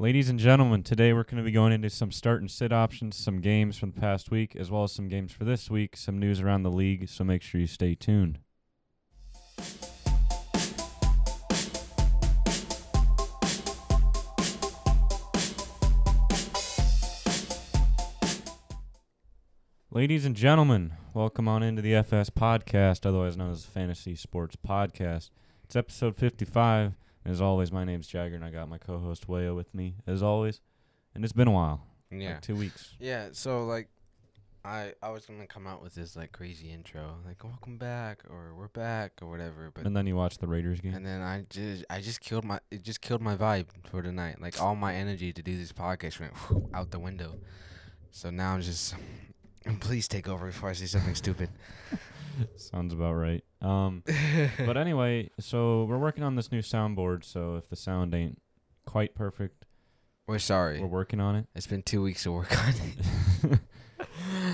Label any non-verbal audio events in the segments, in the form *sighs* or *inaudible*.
Ladies and gentlemen, today we're going to be going into some start and sit options, some games from the past week, as well as some games for this week, some news around the league, so make sure you stay tuned. Ladies and gentlemen, welcome on into the FS podcast, otherwise known as Fantasy Sports Podcast. It's episode 55. As always, my name's Jagger, and I got my co-host Waya with me, as always. And it's been a while, Yeah. like two weeks. *laughs* Yeah, so like I I was gonna come out with this like crazy intro, like welcome back or we're back or whatever, but And then you watched the Raiders game. and then I just I just killed my it just killed my vibe for the night. Like all my energy to do this podcast went out the window. So now I'm just please take over before I say something stupid. *laughs* *laughs* Sounds about right. Um, but *laughs* anyway, so we're working on this new soundboard. So if the sound ain't quite perfect, We're sorry. we're working on it. It's been two weeks to work on it. *laughs*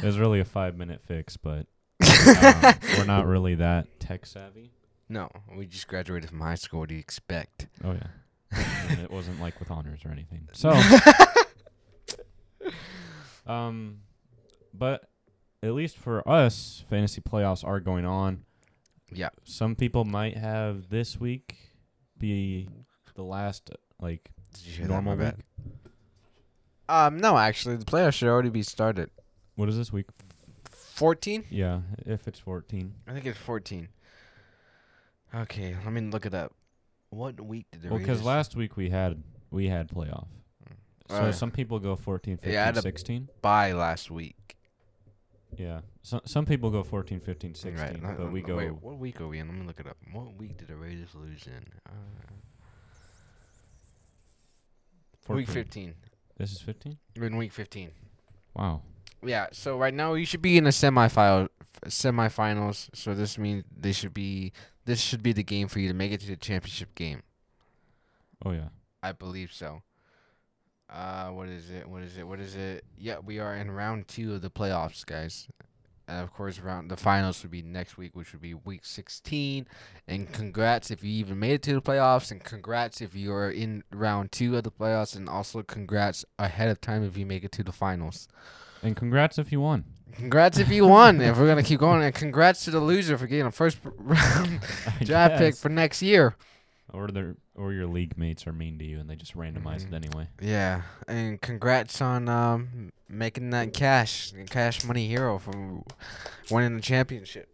It was really a five-minute fix, but um, we're not really that tech savvy. no, we just graduated from high school. What do you expect? Oh yeah, and it wasn't like with honors or anything. So, um, but at least for us, fantasy playoffs are going on. Yeah. Some people might have this week be the last like Did you hear normal? Week. Um, no, actually, the playoffs should already be started. What is this week? 14? Yeah, if it's 14. I think it's 14. Okay, let me look it up. What week did the Well, because last week we had we had playoff. So Uh, some people go 14, 15, Yeah, I had a- 16. bye last week? Yeah. So, some people go 14, 15, 16, Right, but we let- go Wait, what week are we in? Let me look it up. What week did the Raiders lose in? Uh, 14. week 15. This is 15? We're in week 15. Wow. Yeah, so right now you should be in the semifinal semifinals. So this means they should be this should be the game for you to make it to the championship game. Oh yeah. I believe so. Uh, what is it? What is it? What is it? Yeah, we are in round two of the playoffs, guys. And of course, round the finals would be next week, which would be week 16. And congrats if you even made it to the playoffs, and congrats if you are in round two of the playoffs, and also congrats ahead of time if you make it to the finals. And congrats if you won. Congrats if you *laughs* won. if we're gonna keep going, and congrats to the loser for getting a first *laughs* round *laughs* draft pick for next year. Or their or your league mates are mean to you and they just randomize Mhm. it anyway. Yeah, and congrats on um, making that cash, cash money hero from winning the championship.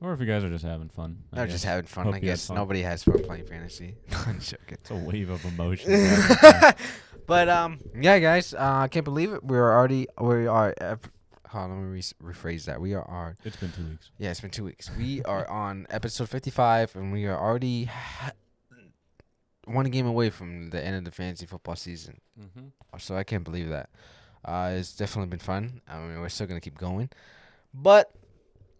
Or if you guys are just having fun. I They're guess. just having fun. Hope I guess fun. nobody has fun playing fantasy. *laughs* I'm joking. It's a wave of emotion. *laughs* but um, yeah, guys, uh, I can't believe it. We're already we are. Ep- Hold on, let me re- rephrase that. We are on. it's been two weeks. Yeah, it's been two weeks. We are on episode 55, and we are already ha- one game away from the end of the fantasy football season. Mm-hmm. So I can't believe that. Uh, it's definitely been fun. I mean, we're still gonna keep going, but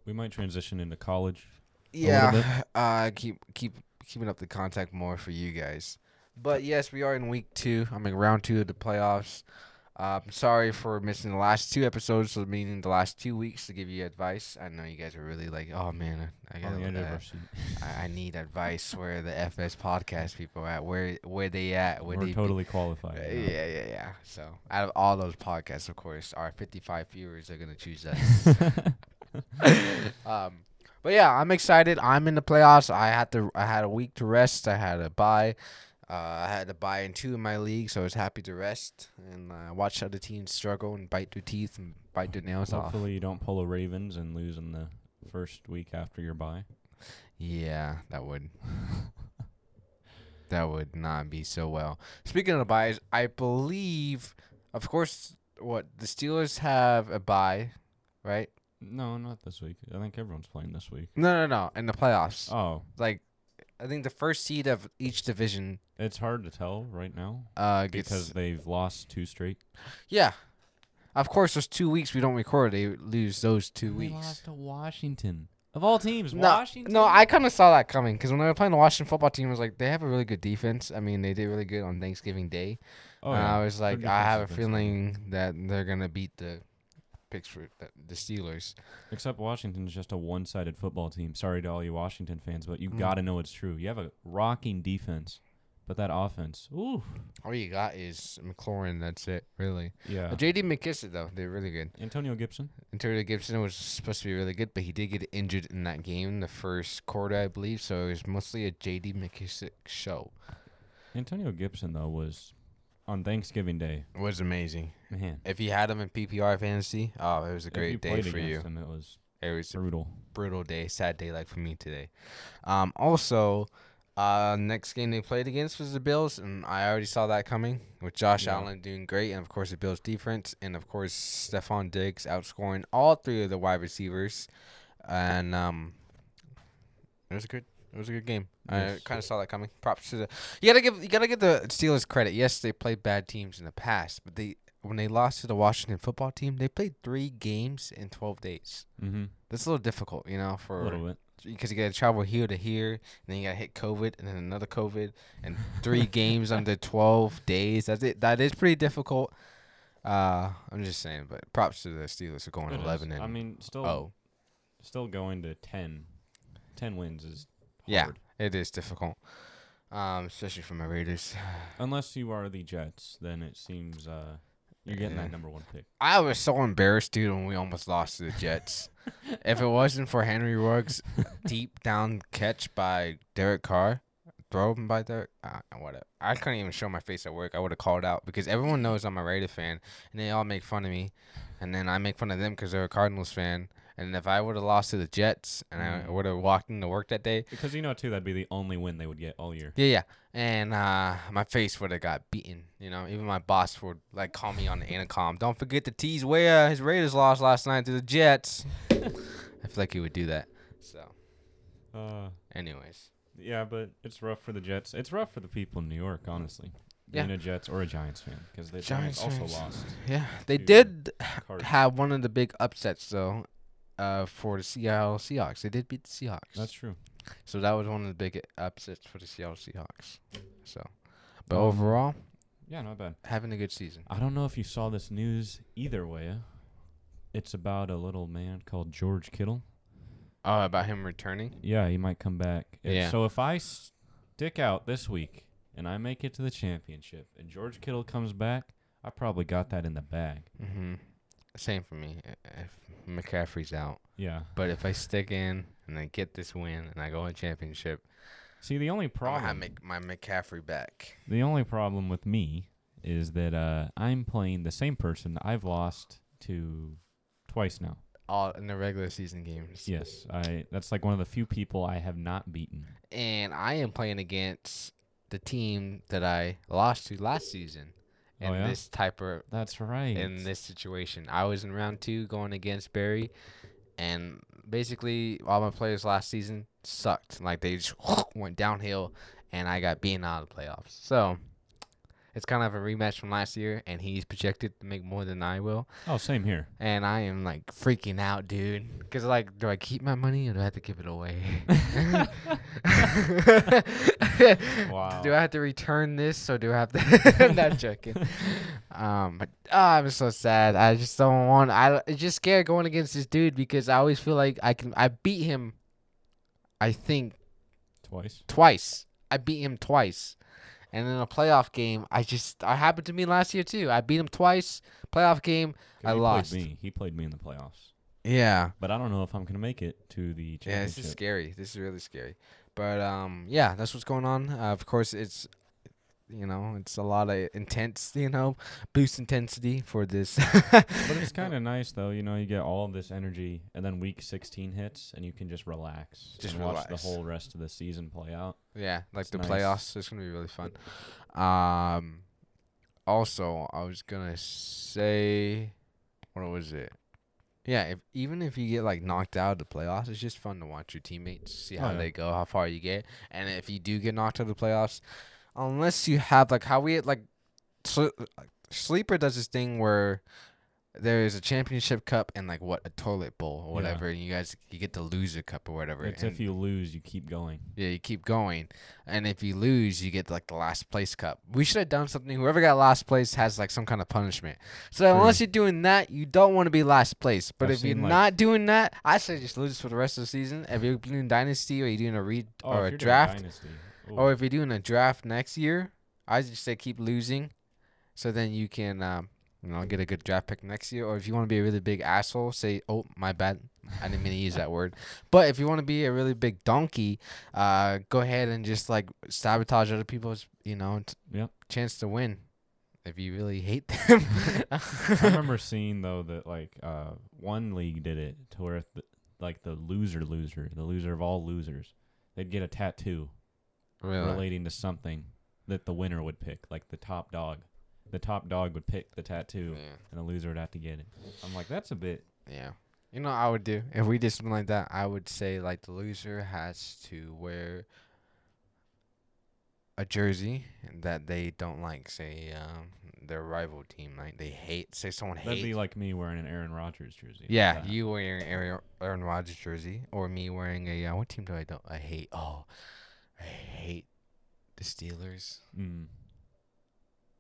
We might transition into college. yeah, *laughs* uh, keep keep keeping up the contact more for you guys. But yes, we are in week two. I mean, round two of the playoffs. Uh, I'm sorry for missing the last two episodes, so meaning the last two weeks to give you advice. I know you guys are really like, oh man, I On gotta the edge of uh, our seat. I, I need advice. Where the FS podcast people at? Where where they at? Where We're they be- totally qualified. Uh, yeah, yeah, yeah. So out of all those podcasts, of course, our 55 viewers are gonna choose us. *laughs* um, but yeah, I'm excited. I'm in the playoffs. I had to. I had a week to rest. I had a bye. Uh, I had to bye in two of my leagues, so I was happy to rest and uh, watch other teams struggle and bite their teeth and bite their nails off. Hopefully you don't pull a Ravens and lose in the first week after your bye. Yeah, that would. *laughs* that would not be so well. Speaking of the byes, I believe, of course, what the Steelers have a bye, right? No, not this week. I think everyone's playing this week. No, no, no, in the playoffs. Oh, Like, I think the first seed of each division it's hard to tell right now uh gets because they've lost two straight. yeah. Of course, those two weeks we don't record, they lose those two They weeks. lost to Washington. Of all teams, No, Washington. no, I kind of saw that coming because when they were playing the Washington football team, it was like they have a really good defense. I mean, they did really good on Thanksgiving Day. Oh, and yeah. I was like, I have a defense has been feeling that they're gonna beat the Pittsburgh, the, the Steelers. Except Washington's just a one-sided football team. Sorry to all you Washington fans, but you Mm. got to know it's true. You have a rocking defense, but that offense, ooh, All you got is McLaurin. That's it, really. yeah. Uh, J.D. McKissick though, they're really good. Antonio Gibson. Antonio Gibson was supposed to be really good, but he did get injured in that game, the first quarter, I believe. So it was mostly a J.D. McKissick show. Antonio Gibson though was on Thanksgiving Day. It was amazing. Man, If you had him in PPR fantasy, oh, it was a great day for you. him, it was It was a brutal. brutal day, sad day like for me today. Um, also, uh, next game they played against was the Bills, and I already saw that coming with Josh Yeah. Allen doing great, and of course the Bills defense, and of course Stefon Diggs outscoring all three of the wide receivers, and um, it was a good. It was a good game. I kind of saw that coming. Props to the. You gotta give. You gotta give the Steelers credit. Yes, they played bad teams in the past, but they when they lost to the Washington football team, they played three games in twelve days. Mm-hmm. That's a little difficult, you know, A for little bit. because you got to travel here to here, and then you got to hit COVID, and then another COVID, and three *laughs* games under twelve days. That's it. That is pretty difficult. Uh, I'm just saying, but props to the Steelers for going It is. eleven and I mean, still, oh, still going to 10, 10 wins is Yeah. It is difficult. Um, especially for my Raiders. *sighs* Unless you are the Jets, then it seems uh, you're getting that number one pick. I was so embarrassed, dude, when we almost lost to the Jets. *laughs* if it wasn't for Henry Ruggs' deep down catch by Derek Carr, throw him by Derek, uh, whatever. I couldn't even show my face at work. I would have called out because everyone knows I'm a Raider fan, and they all make fun of me, and then I make fun of them because they're a Cardinals fan. And if I would have lost to the Jets and I Mm. would have walked into work that day, Because you know too, that'd be the only win they would get all year. yeah, yeah. And uh, my face would have got beaten. You know, even my boss would like call me on the intercom. Don't forget to tease where his Raiders lost last night to the Jets. *laughs* I feel like he would do that. So, Uh, anyways, yeah, but it's rough for the Jets. It's rough for the people in New York, honestly. Yeah. Being a Jets or a Giants fan, because the Giants Giants, also fans. lost. yeah, they did have one of the big upsets though. Uh, for the Seattle Seahawks, they did beat the Seahawks. That's true. so that was one of the big upsets for the Seattle Seahawks. So, but Um, overall, Yeah, not bad. having a good season. I don't know if you saw this news either way. It's about a little man called George Kittle. Oh, about him returning. Yeah, he might come back. If- Yeah. So if I stick out this week and I make it to the championship and George Kittle comes back, I probably got that in the bag. Mm-hmm. Same for me. If McCaffrey's out, Yeah. but if I stick in and I get this win and I go in championship, See, the only problem I'm gonna have problem, make my McCaffrey back. the only problem with me is that uh, I'm playing the same person I've lost to twice now. All in the regular season games. Yes, I. That's like one of the few people I have not beaten. And I am playing against the team that I lost to last season. Oh, in Oh, yeah? this type of That's right. in this situation, I was in round two going against Barry, and basically all my players last season sucked. Like they just *laughs* went downhill, and I got beaten out of the playoffs. So it's kind of a rematch from last year, and he's projected to make more than I will. oh, same here. And I am like freaking out, dude. Cause like, do I keep my money or do I have to give it away? *laughs* *laughs* Wow. Do I have to return this or do I have to? I'm *laughs* not joking. Um, but oh, I'm so sad. I just don't want. I it's just scared going against this dude because I always feel like I can. I beat him. I think Twice. twice. I beat him twice. And in a playoff game, I just I happened to me last year too. I beat him twice. Playoff game, I he lost. Played me. He played me in the playoffs. yeah. But I don't know if I'm gonna make it to the championship. Yeah, this is scary. This is really scary. But um, yeah, that's what's going on. Uh, of course, it's you know, it's a lot of intense, you know, boost intensity for this. *laughs* But it's *laughs* kind of nice though. You know, you get all of this energy, and then week 16 hits, and you can just relax. Just and watch the whole rest of the season play out. yeah, like It's the nice. playoffs. It's gonna be really fun. Um, also, I was gonna say, what was it? Yeah, if even if you get like knocked out of the playoffs, it's just fun to watch your teammates, see Oh, how yeah. they go, how far you get, and if you do get knocked out of the playoffs, unless you have like how we like, sl- sleeper does this thing where there is a championship cup and like what a toilet bowl or Yeah. whatever, and you guys you get the loser cup or whatever. It's and if you lose, you keep going. yeah, you keep going, and if you lose, you get like the last place cup. We should have done something. Whoever got last place has like some kind of punishment. So True. unless you're doing that, you don't want to be last place. But I've if you're like- not doing that, I say just lose for the rest of the season. If you're doing dynasty or you're doing a read Oh, or a draft, dynasty, Or if you're doing a draft next year, I just say keep losing, so then you can, um, you know, get a good draft pick next year. Or if you want to be a really big asshole, say, "Oh, my bad, I didn't mean to use that word." But if you want to be a really big donkey, uh, go ahead and just like sabotage other people's, you know, t- Yep. chance to win. If you really hate them. *laughs* I remember seeing though that like uh one league did it to where the, like the loser loser, the loser of all losers, they'd get a tattoo really. relating to something that the winner would pick, like the top dog. The top dog would pick the tattoo, Yeah. and the loser would have to get it. I'm like, that's a bit. Yeah. You know what I would do? If we did something like that, I would say like the loser has to wear a jersey that they don't like, say um their rival team like they hate say someone hates. That'd be like me wearing an Aaron Rodgers jersey. Yeah, that. you wearing Aaron, Aaron Rodgers jersey or me wearing a uh, what team do I don't I hate? Oh, I hate the Steelers. Mm.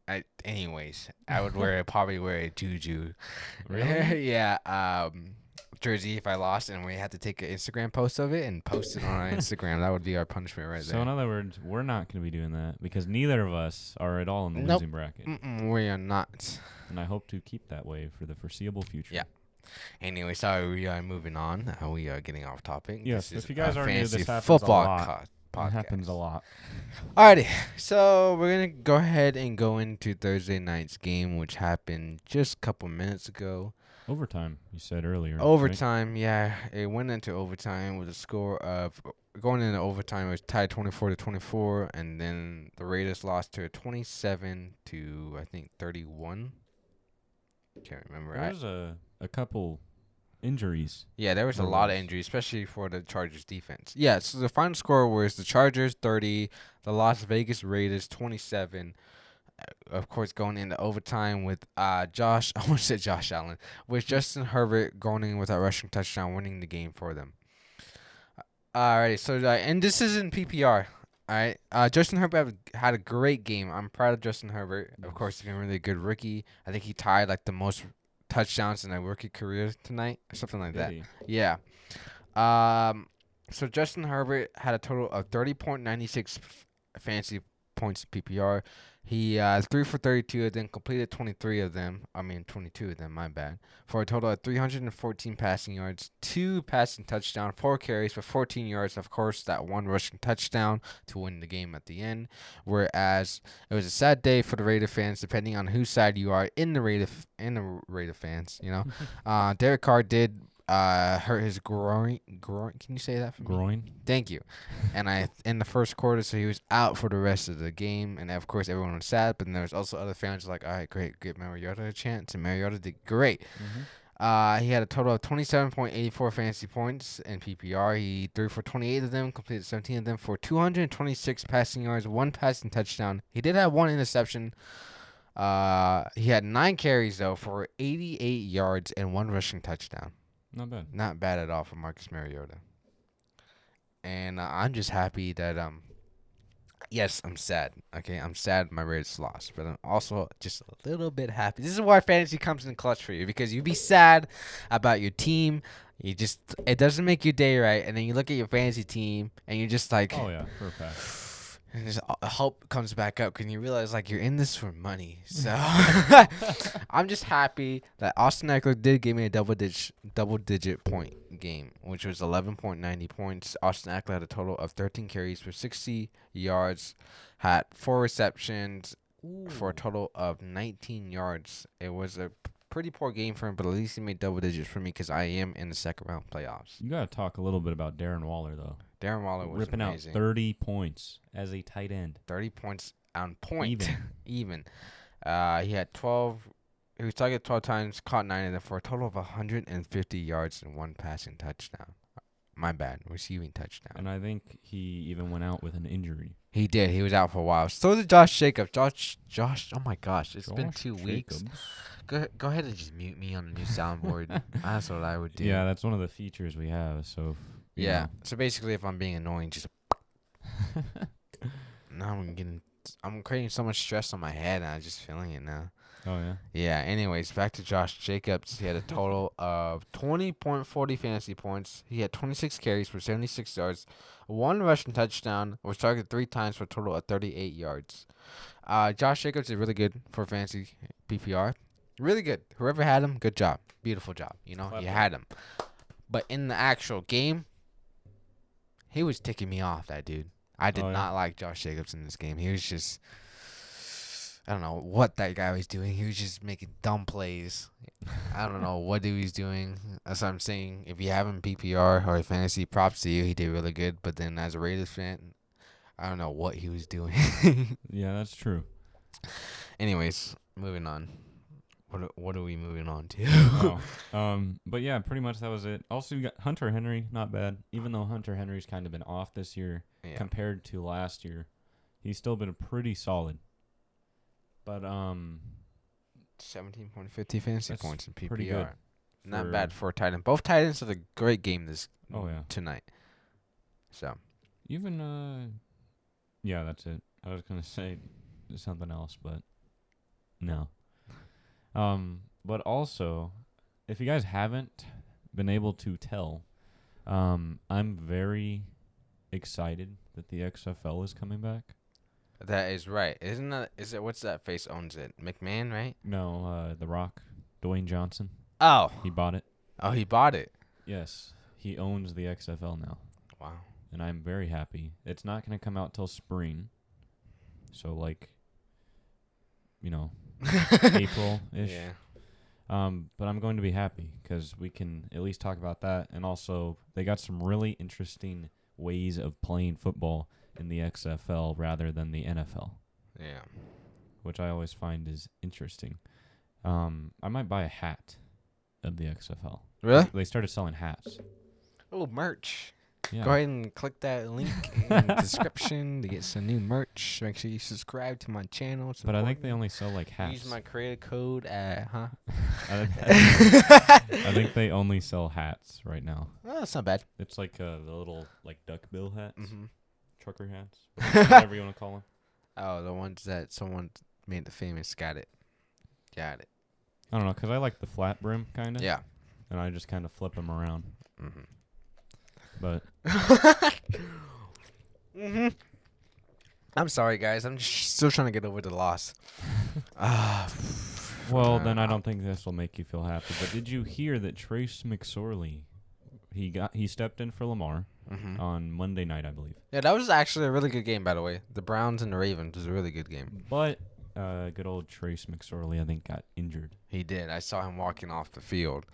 I anyways, I would wear *laughs* probably wear a Juju. Really? *laughs* yeah, um jersey if I lost and we had to take an Instagram post of it and post it on our *laughs* Instagram. That would be our punishment right so there. So in other words, we're not going to be doing that because neither of us are at all in the Nope. losing bracket, Mm-mm, we are not. and I hope to keep that way for the foreseeable future. Yeah. Anyway, sorry, we are moving on. Uh, we are getting off topic. Yes, This if is you guys aren't new, this happens a football lot. Co- It happens a lot. Alrighty, so we're gonna go ahead and go into Thursday night's game, which happened just a couple minutes ago. Overtime, you said earlier. right? Overtime, yeah, it went into overtime with a score of going into overtime. It was tied twenty four to twenty four, and then the Raiders lost to twenty seven to I think thirty one. Can't remember. There I, was a a couple injuries. yeah, there was a lot of injuries, especially for the Chargers defense. Yeah, so the final score was the Chargers thirty, the Las Vegas Raiders twenty seven. Of course, going into overtime with uh Josh, *laughs* I want to say Josh Allen, with Justin Herbert going in with that rushing touchdown, winning the game for them. All right, so uh, and this is in PPR. All right, uh, Justin Herbert had a great game. I'm proud of Justin Herbert. Of course, he's been a really good rookie. I think he tied like the most touchdowns in a rookie career tonight, or something like that. Yeah. Um. So Justin Herbert had a total of thirty point ninety six fantasy points PPR. He uh, threw for thirty two of them, completed twenty three of them. I mean twenty two of them. My bad. For a total of three hundred and fourteen passing yards, two passing touchdown, four carries for fourteen yards. Of course, that one rushing touchdown to win the game at the end. Whereas it was a sad day for the Raider fans, depending on whose side you are in the Raider in the Raider fans. You know. *laughs* Uh, Derek Carr did uh, hurt his groin. Groin? Can you say that for me? Groin. Thank you. And I *laughs* in the first quarter, so he was out for the rest of the game. And of course, everyone was sad. But there was also other fans like, all right, great, give Mariota a chance. And Mariota did great. Mm-hmm. Uh, he had a total of 27.84 fantasy points in PPR. He threw for 28 of them, completed 17 of them for 226 passing yards, one passing touchdown. He did have one interception. Uh, he had nine carries though for 88 yards and one rushing touchdown. Not bad. Not bad at all for Marcus Mariota. And uh, I'm just happy that um. Yes, I'm sad. Okay, I'm sad my Raiders lost, but I'm also just a little bit happy. This is why fantasy comes in clutch for you because you be sad about your team. You just it doesn't make your day right, and then you look at your fantasy team and you're just like, Oh yeah, for a fact. And uh, hope comes back up because you realize like you're in this for money. So *laughs* *laughs* I'm just happy that Austin Ekeler did give me a double digit double digit point game, which was 11.90 points. Austin Ekeler had a total of 13 carries for 60 yards, had four receptions for a total of 19 yards. It was a pretty poor game for him, but at least he made double digits for me because I am in the second round playoffs. You gotta talk a little bit about Darren Waller though. Darren Waller was Ripping amazing. out 30 points as a tight end. 30 points on point. Even. *laughs* Even. Uh, he had 12. He was targeted 12 times, caught 9 of them for a total of 150 yards and one passing touchdown. My bad. Receiving touchdown. And I think he even went out with an injury. He did. He was out for a while. So did Josh Jacobs. Josh, Josh. Oh my gosh, it's been Josh two weeks. Go, go ahead and just mute me on the new soundboard. *laughs* That's what I would do. Yeah, that's one of the features we have. So. Yeah. know, So basically, if I'm being annoying, just *laughs* now I'm getting I'm creating so much stress on my head, and I'm just feeling it now. Oh yeah. Yeah. Anyways, back to Josh Jacobs. He had a total of 20.40 fantasy points. He had 26 carries for 76 yards, one rushing touchdown, was targeted three times for a total of 38 yards. Uh, Josh Jacobs is really good for fantasy PPR. Really good. Whoever had him, good job. Beautiful job. You know, you had him. But in the actual game, he was ticking me off. That dude. I did Oh, yeah? not like Josh Jacobs in this game. He was just. I don't know what that guy was doing. He was just making dumb plays. I don't know what he was doing. That's what I'm saying. If you have him PPR or fantasy, props to you. He did really good. But then as a Raiders fan, I don't know what he was doing. *laughs* Yeah, that's true. Anyways, moving on. What are- what are we moving on to? oh. *laughs* Um, but yeah, pretty much that was it. Also, you got Hunter Henry, not bad. Even though Hunter Henry's kind of been off this year yeah. compared to last year, he's still been pretty solid. But um, Seventeen point fifty fantasy points in PPR. pretty good Not bad for a tight end. Both tight ends had a great game this Oh yeah. tonight. So Even uh, yeah, that's it. I was gonna *laughs* say something else, but no. Um, but also, if you guys haven't been able to tell, um, I'm very excited that the XFL is coming back. that is right. Isn't that is it what's that face owns it? McMahon, right? No, uh, The Rock, Dwayne Johnson, Oh. he bought it. Oh, he bought it. Yes, he owns the XFL now, Wow. and I'm very happy. It's not gonna come out till spring, so like, you know, *laughs* April ish. Yeah. Um, but I'm going to be happy because we can at least talk about that, and also they got some really interesting ways of playing football in the XFL rather than the NFL, Yeah. which I always find is interesting. Um, I might buy a hat of the XFL. Really? They started selling hats. Oh, merch. Yeah. Go ahead and click that link in the description to get some new merch. Make sure you subscribe to my channel. It's But I think they only sell like hats. use my creator code at huh. *laughs* I, think- *laughs* I think they only sell hats right now. oh, that's not bad. It's like uh, the little like duck bill hats, Mm-hmm. trucker hats, *laughs* whatever you want to call them. Oh, the ones that someone made the famous. Got it. Got it. I don't know, cause I like the flat brim kind of. Yeah. And I just kind of flip them around. Mm-hmm. But mm-hmm. *laughs* I'm sorry, guys. I'm just still trying to get over the loss. Ah. *sighs* well, then I Uh, don't think this will make you feel happy. But did you hear that Trace McSorley, he got he stepped in for Lamar Mhm. on Monday night, I believe. Yeah, that was actually a really good game, by the way. The Browns and the Ravens was a really good game. But uh, good old Trace McSorley, I think, got injured. He did. I saw him walking off the field.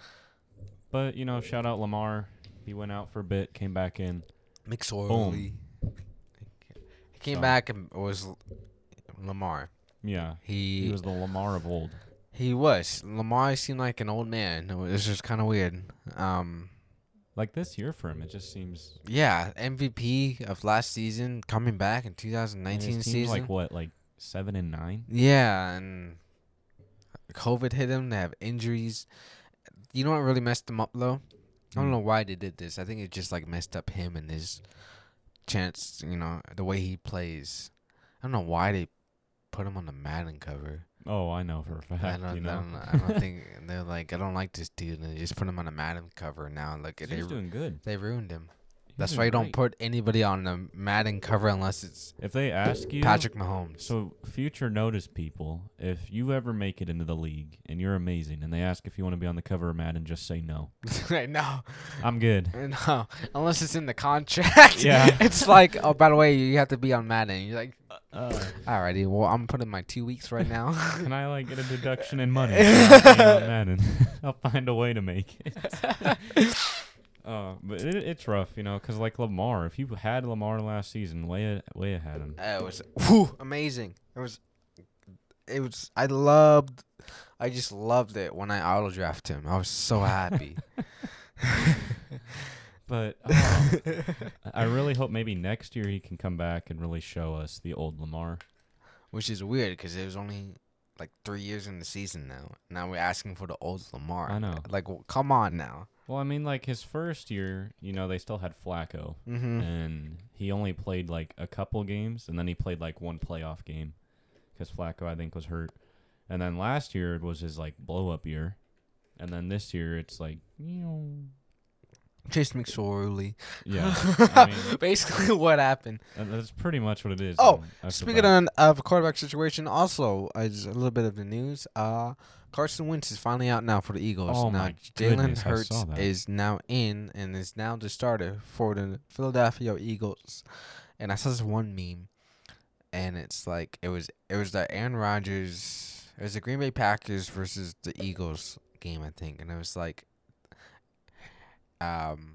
But you know, shout out Lamar. He went out for a bit, came back in. McSorley. He came So- back and was L- Lamar. Yeah, He he was the Lamar of old. he was Lamar. Seemed like an old man. It was just kind of weird. Um, Like this year for him, it just seems. yeah, MVP of last season coming back in and 2019 his team's season. like what, like seven and nine? Yeah, and COVID hit him. They have injuries. You know what really messed him up though? I don't Mm. know why they did this. I think it just like messed up him and his chance. You know the way he plays. I don't know why they put him on the Madden cover. Oh, I know for a fact. I don't, you know, I don't, I don't think they're like I don't like this dude, and they just put him on a Madden cover now. Look, like they he's doing good. they ruined him. That's why you don't put anybody on the Madden cover unless it's If they ask you, Patrick Mahomes. So, future notice people, if you ever make it into the league and you're amazing, and they ask if you want to be on the cover of Madden, just say no. *laughs* no. I'm good. No, unless it's in the contract. Yeah. *laughs* it's like, oh, by the way, you have to be on Madden. You're like, Uh, alrighty, well, I'm putting my two weeks right now. *laughs* can I like get a deduction in money? for not being on Madden? I'll find a way to make it. Uh, but it, it's rough, you know, because like Lamar, if you had Lamar last season, way way ahead him. it was whew, amazing. It was, it was. I loved, I just loved it when I auto drafted him. I was so happy. *laughs* *laughs* But uh, I really hope maybe next year he can come back and really show us the old Lamar. Which is weird because it was only like three years in the season now. Now we're asking for the old Lamar. I know. Like, well, come on now. Well, I mean, like his first year, you know, they still had Flacco, Mm-hmm. and he only played like a couple games, and then he played like one playoff game because Flacco, I think, was hurt. And then last year it was his like blow up year, and then this year it's like, you know, Chase McSorley. yeah. *laughs* I mean, *laughs* Basically, what happened? *laughs* that's pretty much what it is. Oh, and I feel Speaking on, of a quarterback situation, also as a little bit of the news. Uh, Carson Wentz is finally out now for the Eagles. Oh now my Jalen Hurts is now in and is now the starter for the Philadelphia Eagles. And I saw this one meme, and it's like it was it was the Aaron Rodgers, it was the Green Bay Packers versus the Eagles game, I think, and it was like, um,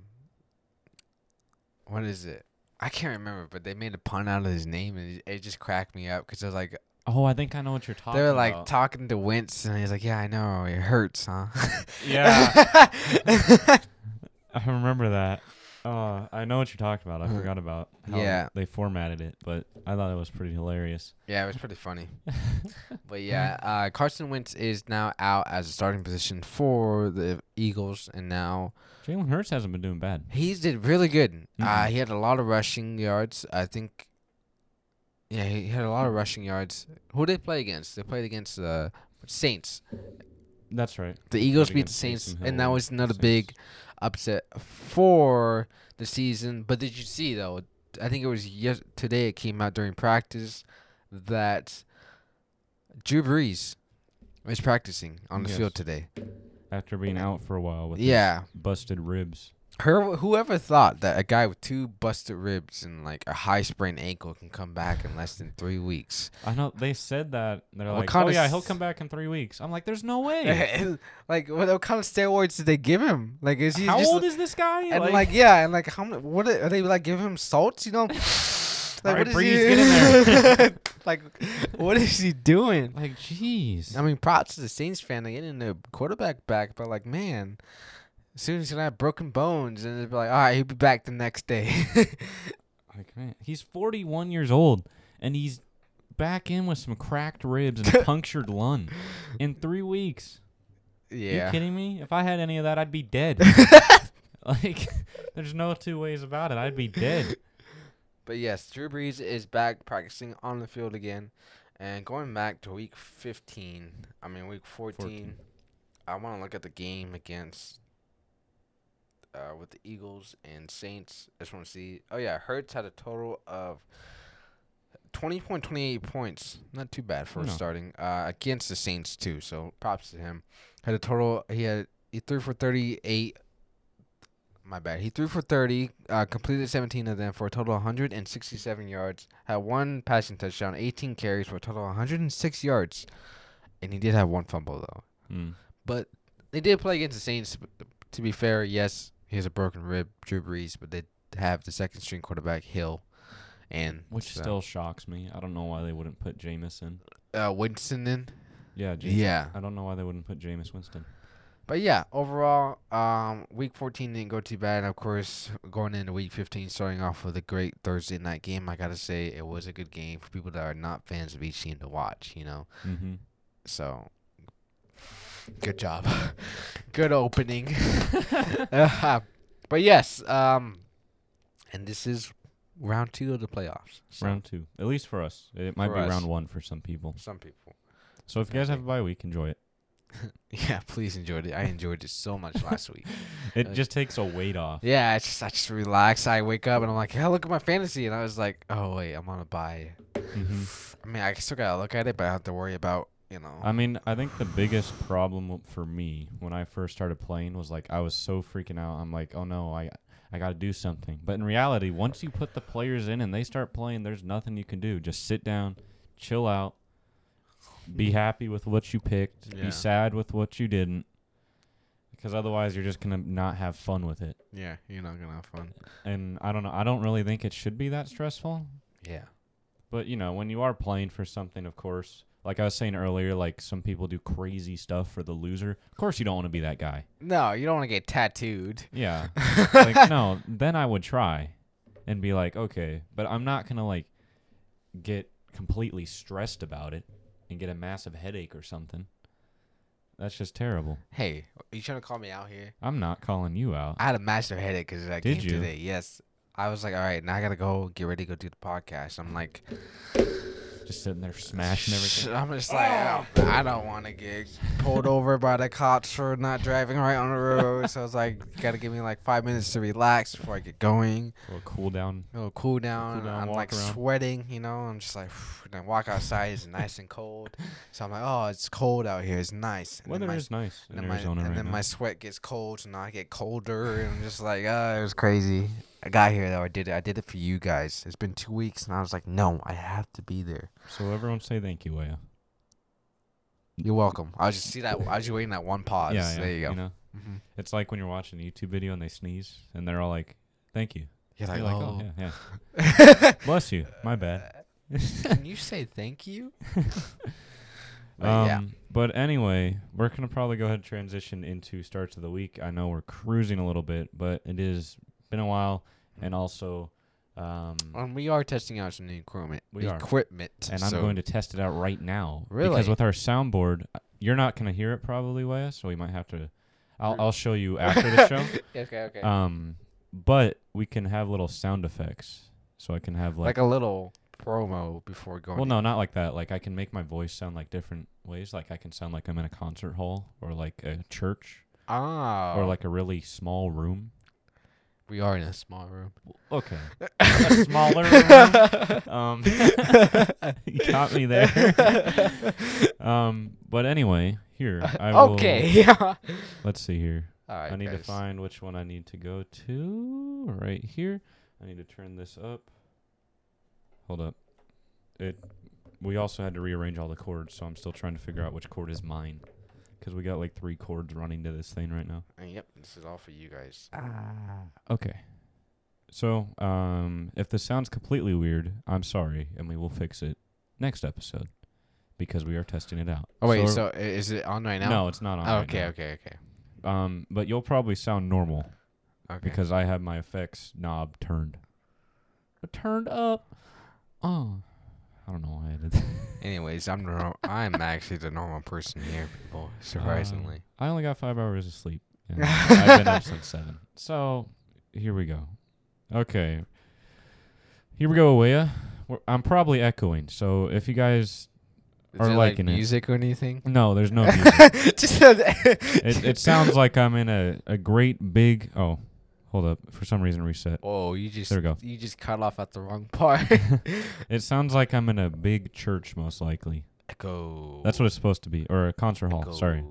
what is it? I can't remember, but they made a pun out of his name, and it, it just cracked me up because I was like, oh, I think I know what you're talking. About They were like about. talking to Wentz, and he's like, "Yeah, I know, it hurts, huh?" *laughs* yeah, *laughs* I remember that. Uh, I know what you're talking about. I forgot about how Yeah. they formatted it, but I thought it was pretty hilarious. yeah, it was pretty funny. *laughs* but yeah, uh, Carson Wentz is now out as a starting position for the Eagles, and now Jalen Hurts hasn't been doing bad. he's did really good. Uh, Mhm. he had a lot of rushing yards. I think. Yeah, he had a lot of rushing yards. Who did they play against? They played against the Saints. That's right. The Eagles beat the Saints, and that was another Saints. big upset for the season. But did you see though? I think it was yes today. It came out during practice that Drew Brees is practicing on the Yes. field today. After being out for a while with Yeah, busted ribs. Her whoever thought that a guy with two busted ribs and like a high sprained ankle can come back in less than three weeks? I know they said that. They're What like, kind oh of yeah, he'll come back in three weeks. I'm like, there's no *laughs* way. like what, what kind of steroids did they give him? Like is he How just old is this guy? And like, yeah, and like how many? What are, are they like? Giving him salts? You know? *sighs* like what is Brees, he? get in there. *laughs* like what is he doing? like, jeez. I mean, props to the Saints fan. They getting the quarterback back, but like, man, as soon as he's gonna have broken bones, and they'd be like, all right, he'll be back the next day. *laughs* Like, man, he's 41 years old, and he's back in with some cracked ribs and a *laughs* punctured lung in three weeks. yeah. You kidding me? If I had any of that, I'd be dead. *laughs* like, there's no two ways about it. I'd be dead. But yes, Drew Brees is back practicing on the field again. And going back to week 15, I mean, week 14, 14. I want to look at the game against uh, with the Eagles and Saints. I just want to see. Oh, yeah, Hurts had a total of 20.28 points. Not too bad for No. starting uh, against the Saints, too. So props to him. Had a total, he had, he threw for 38 my bad. He threw for 30, uh, completed 17 of them for a total of 167 yards. Had one passing touchdown, 18 carries for a total of 106 yards. And he did have one fumble, though. Mm. But they did play against the Saints. To be fair, yes, he has a broken rib, Drew Brees, but they have the second string quarterback, Hill. And Which so- still shocks me. I don't know why they wouldn't put Jameis in. uh, Winston in. Yeah, Jameis. Yeah. I don't know why they wouldn't put Jameis Winston. But yeah, overall, um, week 14 didn't go too bad. Of course, going into week 15, starting off with a great Thursday night game, I gotta say it was a good game for people that are not fans of each team to watch. You know, Mm-hmm. so good job, *laughs* good opening. *laughs* Uh, but yes, um, and this is round two of the playoffs. So Round two, at least for us. It might For be us. round one for some people. some people, So if you guys have a bye week, enjoy it. *laughs* yeah, please enjoyed it. I enjoyed it so much last week. It Uh, just takes a weight off. Yeah, I just I just relax. I wake up and I'm like, hey, look at my fantasy, and I was like, oh wait, I'm on a bye. hmm *sighs* I mean, I still gotta look at it, but I have to worry about you know. I mean, I think the biggest problem for me when I first started playing was like I was so freaking out. I'm like, oh no, I I got to do something. But in reality, once you put the players in and they start playing, there's nothing you can do. Just sit down, chill out, be happy with what you picked, Yeah. be sad with what you didn't. Because otherwise, you're just gonna not have fun with it. yeah, you're not gonna have fun. And I don't know. I don't really think it should be that stressful. Yeah. But you know, when you are playing for something, of course, like I was saying earlier, like some people do crazy stuff for the loser. Of course, you don't want to be that guy. No, you don't want to get tattooed. Yeah. *laughs* like no, then I would try and be like, okay, but I'm not gonna like get completely stressed about it and get a massive headache or something. That's just terrible. Hey, are you trying to call me out here? I'm not calling you out. I had a massive headache because I Did came you? today. Yes. I was like, all right, now I gotta go get ready to go do the podcast. I'm like, Just sitting there smashing everything. I'm just like, oh, I don't want to get pulled over by the cops for not driving right on the road. so I was like, gotta give me like five minutes to relax before I get going. A little cool down. A little cool down. down, I'm like around. sweating, you know. I'm just like, and I walk outside. It's nice and cold. So I'm like, oh, it's cold out here. It's nice. And then Weather my- is nice in and then, my, and right then now. my sweat gets cold, so now I get colder, and I'm just like, ah, it was crazy. I got here though. I did it. I did it for you guys. It's been two weeks, and I was like, no, I have to be there. so everyone say thank you, Waya. You're welcome. I was just see that. I was just waiting that one pause. yeah, yeah. there you go. You know, hmm it's like when you're watching a YouTube video and they sneeze and they're all like, "Thank you." You're like, You're like, oh. "Oh, yeah, yeah." *laughs* Bless you. My bad. Can you say thank you? *laughs* But um, yeah. But anyway, we're gonna probably go ahead and transition into starts of the week. I know we're cruising a little bit, but it is been a while, and also, um, Um, we are testing out some new equipment. We are. equipment. and I'm going to test it out right now. Really? Because with our soundboard, uh, you're not gonna hear it probably, Waya. So we might have to. I'll I'll show you *laughs* after the show. *laughs* okay, okay. Um, but we can have little sound effects. So I can have like, like, a little promo before going. well, no, not like that. Like I can make my voice sound like different ways. Like I can sound like I'm in a concert hall or like a church Ah. or like a really small room. We are in a small room. Okay, *laughs* a smaller room. Um, *laughs* you got me there. *laughs* um, but anyway, here I will. okay. Yeah. Let's see here. All right. I need to find which one I need to go to. Right here. I need to turn this up. Hold up. It. We also had to rearrange all the cords, so I'm still trying to figure out which cord is mine. Because we got like three cords running to this thing right now. Uh, yep. This is all for you guys. Ah. Okay. So, um, if this sounds completely weird, I'm sorry, and we will fix it next episode because we are testing it out. Oh wait. So, i- is it on right now? no, it's not on. Oh, right okay. now. Okay. Okay. Um, but you'll probably sound normal Okay. because I have my effects knob turned. Turned up. Oh, I don't know why I did that. Anyways, I'm nor- I'm actually the normal person here, people. Um, surprisingly. I only got five hours of sleep. *laughs* and I've been up since seven. So here we go. Okay. Here we go. We're- I'm probably echoing. So if you guys is are it liking like it. music or anything? no, there's no *laughs* music. Just it, it sounds like I'm in a, a great big. Oh, hold up. For some reason, reset. Oh, you just There we go. you just cut off at the wrong part. *laughs* *laughs* It sounds like I'm in a big church, most likely. Echo. That's what it's supposed to be, or a concert hall. Sorry.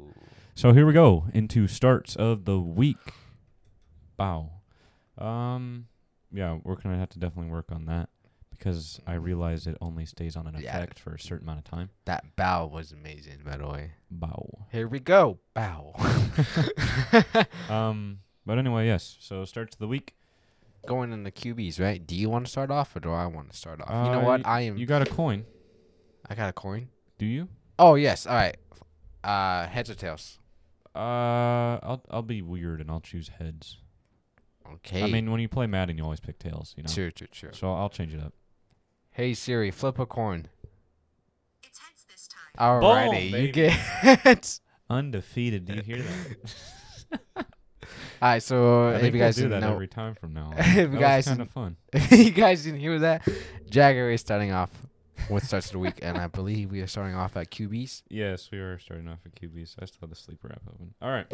So here we go into starts of the week. Bow. Um, yeah, we're gonna have to definitely work on that because I realize it only stays on an Yeah. effect for a certain amount of time. That bow was amazing, by the way. Bow. Here we go. Bow. *laughs* Um, but anyway, yes. So starts of the week. Going in the QBs, right? Do you want to start off or do I want to start off? you know Uh, what? y- I am. You got a coin? I got a coin. Do you? Oh yes. All right. Uh, heads or tails? Uh, I'll I'll be weird and I'll choose heads. Okay. I mean, when you play Madden, you always pick tails, you know. true, true, true. So I'll change it up. Hey Siri, flip a coin. It's heads this time. Alrighty, *laughs* you baby. get. *laughs* Undefeated. Do you hear that? *laughs* All right, so I if think you guys do didn't that know, every time from now. *laughs* On. If you that guys kind of fun. *laughs* if you guys didn't hear that, Jagger is starting off with starts of the week, and I believe we are starting off at QBs. Yes, we are starting off at QBs. I still have the sleeper app open. All right.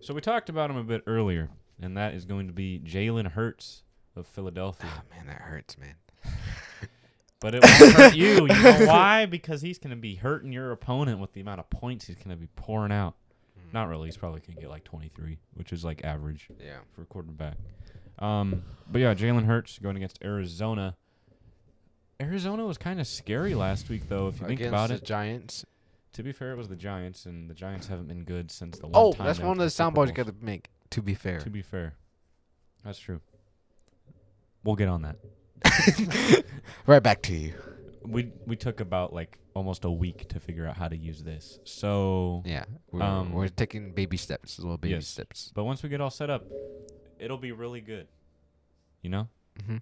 So we talked about him a bit earlier, and that is going to be Jalen Hurts of Philadelphia. Oh man, that hurts, man. *laughs* But it won't hurt you. You know why? Because he's going to be hurting your opponent with the amount of points he's going to be pouring out. Not really. He's probably going to get like 23, which is like average Yeah. for a quarterback. Um, but yeah, Jalen Hurts going against Arizona. Arizona was kind of scary last week, though. If you think Against about the it, Giants. to be fair, it was the Giants, and the Giants haven't been good since the one Oh, time Oh, that's one of the soundboards you got to make. To be fair. To be fair, that's true. We'll get on that. *laughs* right back to you. We we took about like almost a week to figure out how to use this. So, Yeah, we're, Um, we're taking baby steps, little baby yes. steps. but once we get all set up, it'll be really good. You know. hmm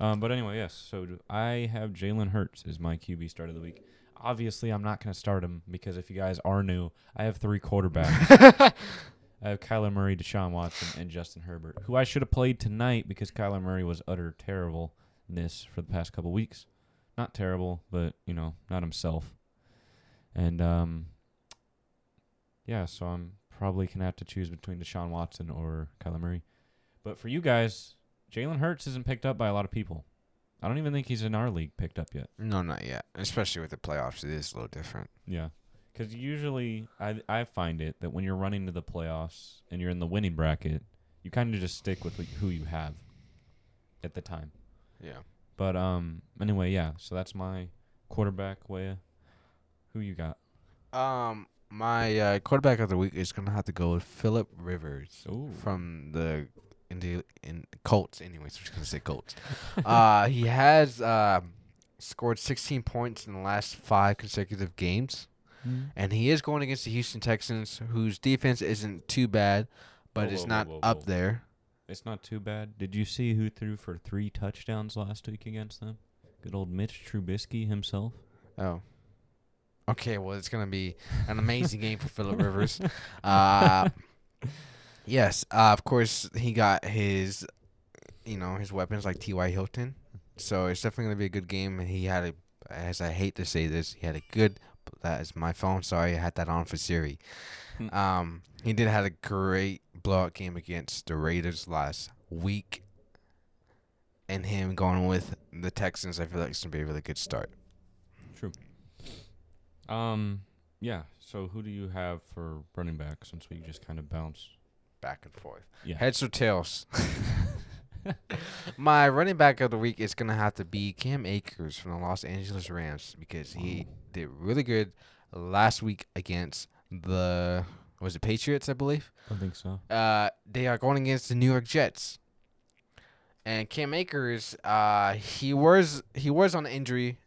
Um, but anyway, yes. So I have Jalen Hurts as my QB start of the week. obviously I'm not going to start him because if you guys are new, I have three quarterbacks. *laughs* I have Kyler Murray, Deshaun Watson, and Justin Herbert, who I should have played tonight because Kyler Murray was utter terribleness for the past couple weeks. Not terrible, but you know, not himself. And um, yeah, so I'm probably gonna have to choose between Deshaun Watson or Kyler Murray. But for you guys, Jalen Hurts isn't picked up by a lot of people. I don't even think he's in our league picked up yet. No, not yet. Especially with the playoffs, it is a little different. Yeah. Because usually I I find it that when you're running to the playoffs and you're in the winning bracket, you kind of just stick with like, who you have at the time. Yeah. But um, anyway, yeah. So that's my quarterback. Way, who you got? Um, my uh, quarterback of the week is gonna have to go with Philip Rivers Ooh. from the in the in Colts. Anyways, I'm just gonna say Colts. *laughs* uh, he has um scored 16 points in the last five consecutive games, and he is going against the Houston Texans, whose defense isn't too bad, but Whoa, it's whoa, not whoa, up there. It's not too bad. Did you see who threw for three touchdowns last week against them? Good old Mitch Trubisky himself. Oh. Okay, well, it's gonna be an amazing game for Philip *laughs* Rivers. Uh, yes, uh, of course, he got his, you know, his weapons like T.Y. Hilton. So it's definitely gonna be a good game. He had a, as I hate to say this, he had a good. That is my phone. Sorry, I had that on for Siri. Hmm. Um, he did had a great blowout game against the Raiders last week. And him going with the Texans, I feel like it's gonna be a really good start. True. Um. Yeah. So who do you have for running back? Since we just kind of bounced. Back and forth. Yeah. Heads or tails? *laughs* My running back of the week is gonna have to be Cam Akers from the Los Angeles Rams because he did really good last week against the was it Patriots, I believe. I think so. Uh, they are going against the New York Jets. And Cam Akers, uh, he was he was on injury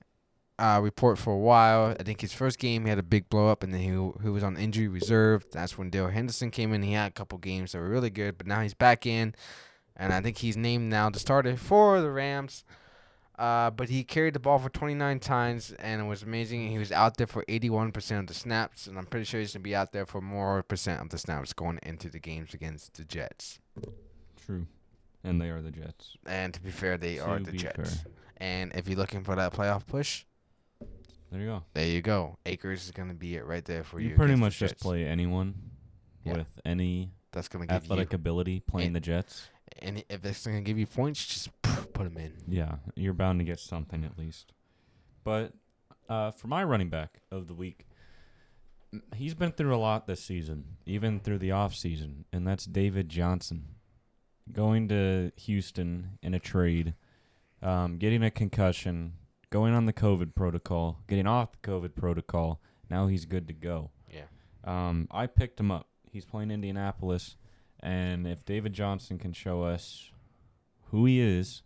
uh, report for a while. I think his first game he had a big blow up, and then he he was on injury reserve. That's when Darrell Henderson came in. He had a couple games that were really good, but now he's back in, and I think he's named now the starter for the Rams. Uh, but he carried the ball for 29 times, and it was amazing. He was out there for 81% of the snaps, and I'm pretty sure he's gonna be out there for more percent of the snaps going into the games against the Jets. True. And they are the Jets. And to be fair, they are the Jets. fair. And if you're looking for that playoff push, There you go. there you go. Akers is gonna be it right there for you. you pretty much just play anyone Yeah. with any That's gonna give athletic ability playing and- the Jets. And if it's gonna give you points, just put them in. Yeah, you're bound to get something at least. But uh, for my running back of the week, he's been through a lot this season, even through the off season, and that's David Johnson going to Houston in a trade, um, getting a concussion, going on the COVID protocol, getting off the COVID protocol. Now he's good to go. Yeah. Um, I picked him up. He's playing Indianapolis, and if David Johnson can show us who he is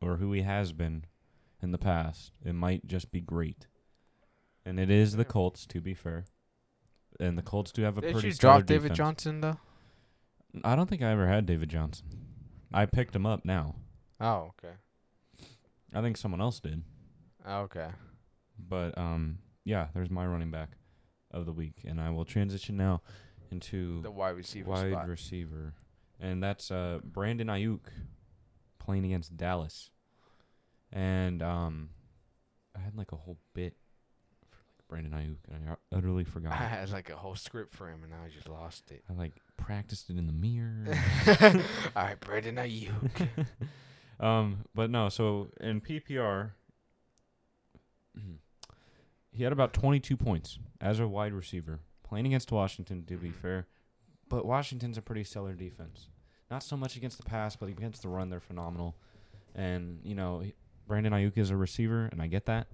or who he has been in the past, it might just be great. And it is the Colts, to be fair. And the Colts do have a Did pretty you stellar drop David defense. Johnson though? I don't think I ever had David Johnson. I picked him up now. Oh, okay. I think someone else did. Oh, Okay. But um, yeah, there's my running back of the week, and I will transition now into The wide receiver wide spot. receiver, and that's uh Brandon Aiyuk playing against Dallas, and um, I had like a whole bit for like Brandon Aiyuk, and I utterly forgot. *laughs* I had like a whole script for him, and I just lost it. I like practiced it in the mirror. *laughs* *laughs* All right, Brandon Aiyuk. um, but no, so in PPR, *clears throat* he had about 22 points as a wide receiver playing against Washington. To be fair, but Washington's a pretty stellar defense. Not so much against the pass, but against the run, they're phenomenal. And you know, Brandon Aiyuk is a receiver, and I get that.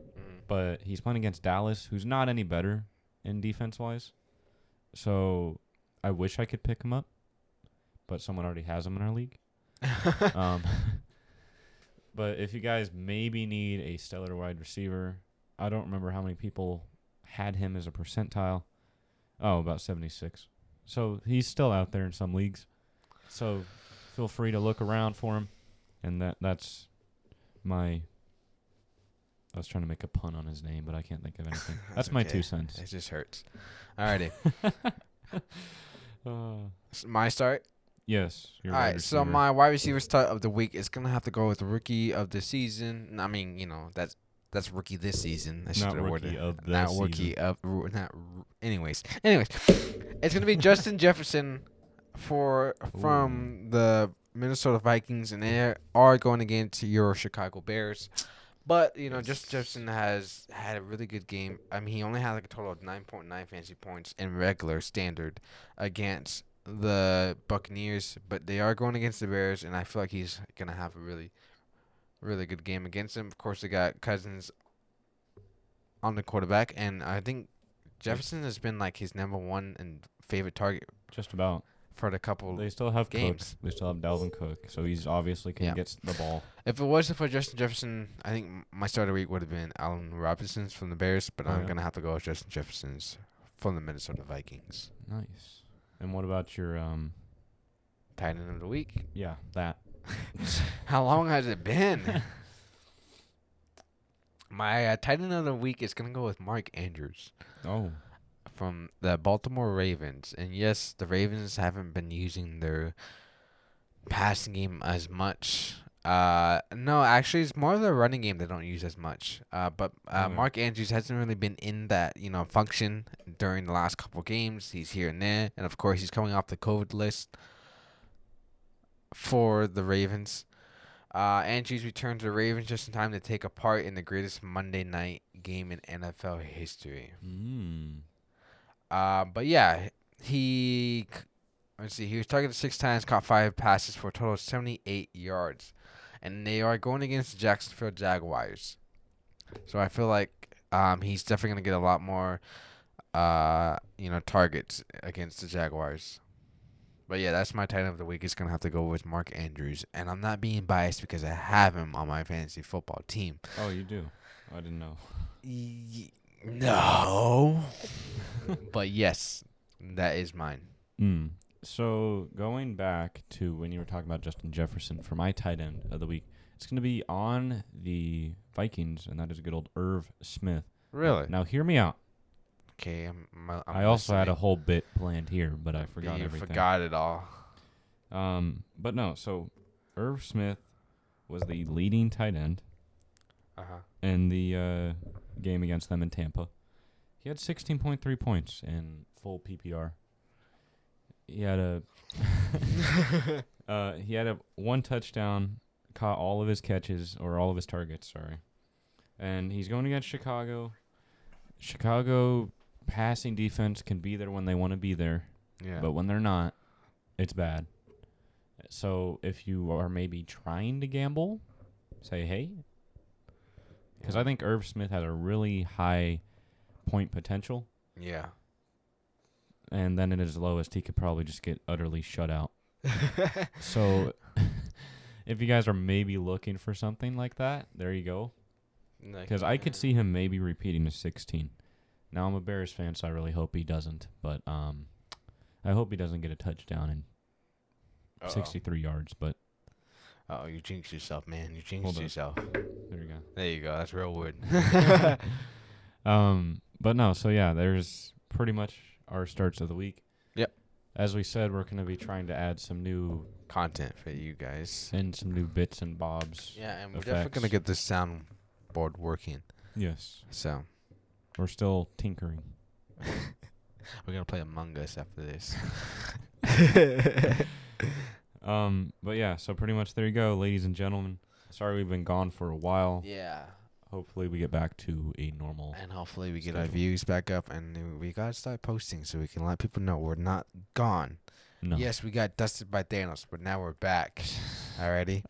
Mm. But he's playing against Dallas, who's not any better in defense wise. So I wish I could pick him up, but someone already has him in our league. *laughs* Um, *laughs* but if you guys maybe need a stellar wide receiver, I don't remember how many people had him as a percentile. Oh, about 76. So he's still out there in some leagues. So feel free to look around for him. And that that's my I was trying to make a pun on his name, but I can't think of anything. *laughs* That's That's my two cents. It just hurts. Alrighty, *laughs* Uh, my start. yes. All right. So my wide receiver start of the week is gonna have to go with the rookie of the season. I mean, you know, that's that's rookie this season. I Not rookie of the not season. rookie of not. Anyways, anyways, it's gonna be Justin *laughs* Jefferson for from the Minnesota Vikings, and they are going against your Chicago Bears. But you know, Justin Jefferson has had a really good game. I mean, he only had like a total of nine point nine fantasy points in regular standard against the Buccaneers, but they are going against the Bears, and I feel like he's gonna have a really, really good game against them. Of course, they got Cousins on the quarterback, and I think Jefferson has been like his number one and favorite target Just about. for the couple. They still have games. Cook. They still have Dalvin Cook, so he's obviously can Yeah. get the ball. If it was for Justin Jefferson, I think my starter week would have been Allen Robinson's from the Bears, but Oh, I'm yeah. gonna have to go with Justin Jefferson's from the Minnesota Vikings. Nice. And what about your um? Tight end of the week. Yeah, that. *laughs* How long has it been? *laughs* My uh, tight end of the week is gonna go with Mark Andrews Oh, from the Baltimore Ravens. And yes, the Ravens haven't been using their passing game as much. Uh, no, actually, it's more of the running game they don't use as much. Uh, but uh, Okay. Mark Andrews hasn't really been in that you know function during the last couple games. He's here and there, and of course, he's coming off the COVID list for the Ravens. Uh, Andrews returned to the Ravens just in time to take a part in the greatest Monday night game in NFL history. mm. Uh, but yeah, he let's see, he was targeted six times, caught five passes for a total of seventy-eight yards, and they are going against the Jacksonville Jaguars. So I feel like um he's definitely gonna get a lot more uh you know targets against the Jaguars. But yeah, that's my tight end of the week. It's gonna have to go with Mark Andrews, and I'm not being biased because I have him on my fantasy football team. Oh, you do. I didn't know. Y- no, but yes, that is mine. Mm. So going back to when you were talking about Justin Jefferson for my tight end of the week, it's going to be on the Vikings, and that is good old Irv Smith. Really? Now hear me out. Okay, I'm, I'm, i also had a whole bit planned here, but I forgot you everything. forgot it all. Um, but no. So Irv Smith was the leading tight end Uh huh. in the uh, game against them in Tampa. He had 16.3 points in full PPR. He had a *laughs* uh, he had a one touchdown, caught all of his catches or all of his targets. Sorry, and he's going against Chicago. Chicago passing defense can be there when they want to be there, Yeah. but when they're not, it's bad. So if you are maybe trying to gamble, say hey, because I think Irv Smith has a really high point potential, yeah. and then at his lowest, he could probably just get utterly shut out. *laughs* So, *laughs* if you guys are maybe looking for something like that, there you go. Because I could see him maybe repeating a 16. Now I'm a Bears fan, so I really hope he doesn't. But um, I hope he doesn't get a touchdown and 63 yards. But Oh, you jinxed yourself, man. You jinxed yourself. there you go. There you go. That's real wood. *laughs* *laughs* Um, but no, so yeah, there's pretty much our starts of the week. Yep. As we said, we're gonna be trying to add some new Content for you guys. and some new bits and bobs. Yeah, and we're definitely gonna effects. get this soundboard working. Yes, So we're still tinkering. *laughs* we're gonna play Among Us after this. *laughs* Um, but yeah, so pretty much there you go, ladies and gentlemen. Sorry we've been gone for a while. yeah. Hopefully we get back to a normal. And hopefully we get our views back up, and we gotta start posting so we can let people know we're not gone. No. Yes, we got dusted by Thanos, but now we're back. *laughs* Alrighty.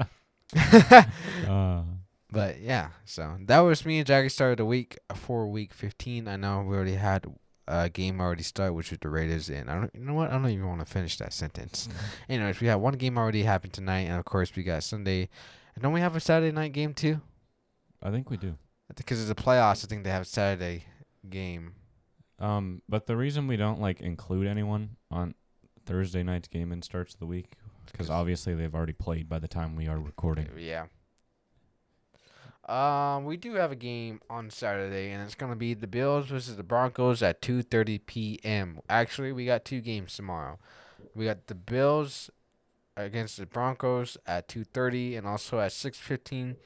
Uh, But yeah, so that was me and Jackie started the week for week 15. I know we already had a game already start, which was the Raiders, and I don't, you know what? I don't even want to finish that sentence. *laughs* Anyways, we had one game already happen tonight, and of course we got Sunday. And don't we have a Saturday night game too? I think we do. Because it's the playoffs, I think they have a Saturday game. Um, but the reason we don't like include anyone on Thursday night's game and starts of the week because 'Cause- obviously they've already played by the time we are recording. Yeah. Um, we do have a game on Saturday, and it's gonna be the Bills versus the Broncos at 2:30 p.m. Actually, we got two games tomorrow. We got the Bills against the Broncos at 2:30, and also at 6:15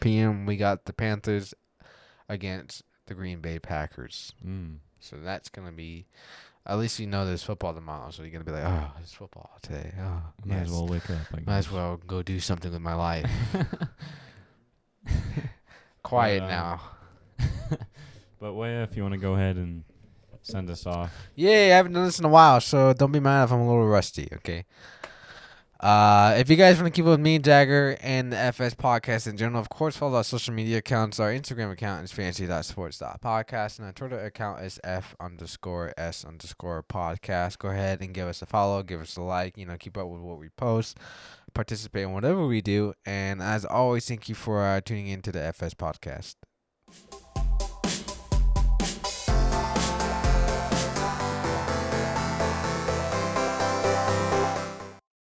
p.m. we got the Panthers against the Green Bay Packers. Mm. So that's gonna be. At least you know there's football tomorrow, so you're gonna be like, oh, it's football today. Oh, Might yes. as well wake up. I guess. Might as well go do something with my life. *laughs* *laughs* Quiet uh, now. *laughs* But Waya, if you want to go ahead and send us off. Yeah, I haven't done this in a while, so don't be mad if I'm a little rusty, okay? Uh, if you guys want to keep up with me, Jagger, and the FS podcast in general, of course, follow our social media accounts. Our Instagram account is fantasy.sports.podcast, and our Twitter account is F underscore S underscore podcast. Go ahead and give us a follow, give us a like, you know, keep up with what we post, participate in whatever we do. And as always, thank you for uh, tuning in to the FS podcast.